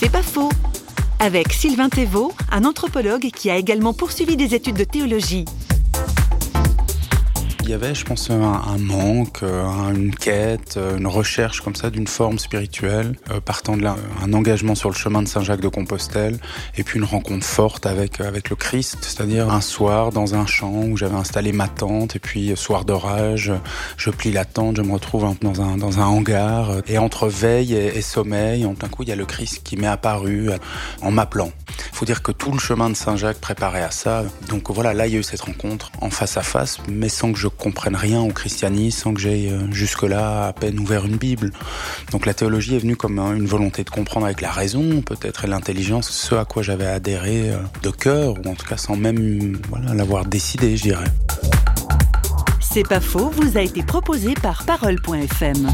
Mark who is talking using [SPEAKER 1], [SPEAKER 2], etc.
[SPEAKER 1] C'est pas faux. Avec Sylvain Thévaux, un anthropologue qui a également poursuivi des études de théologie
[SPEAKER 2] il y avait, je pense, un, manque, une quête, une recherche comme ça d'une forme spirituelle, euh, partant de là, un engagement sur le chemin de Saint-Jacques de Compostelle, et puis une rencontre forte avec, avec le Christ, c'est-à-dire un soir dans un champ où j'avais installé ma tente, et puis soir d'orage, je plie la tente, je me retrouve dans un, dans un hangar, et entre veille et, sommeil, d'un coup, il y a le Christ qui m'est apparu en m'appelant. Il faut dire que tout le chemin de Saint-Jacques préparait à ça. Donc voilà, là, il y a eu cette rencontre en face à face, mais sans que je comprenne rien au christianisme, sans que j'aie euh, jusque-là à peine ouvert une Bible. Donc la théologie est venue comme une volonté de comprendre avec la raison, peut-être, et l'intelligence, ce à quoi j'avais adhéré euh, de cœur, ou en tout cas sans même l'avoir décidé, je dirais.
[SPEAKER 1] C'est pas faux, vous a été proposé par Parole.fm.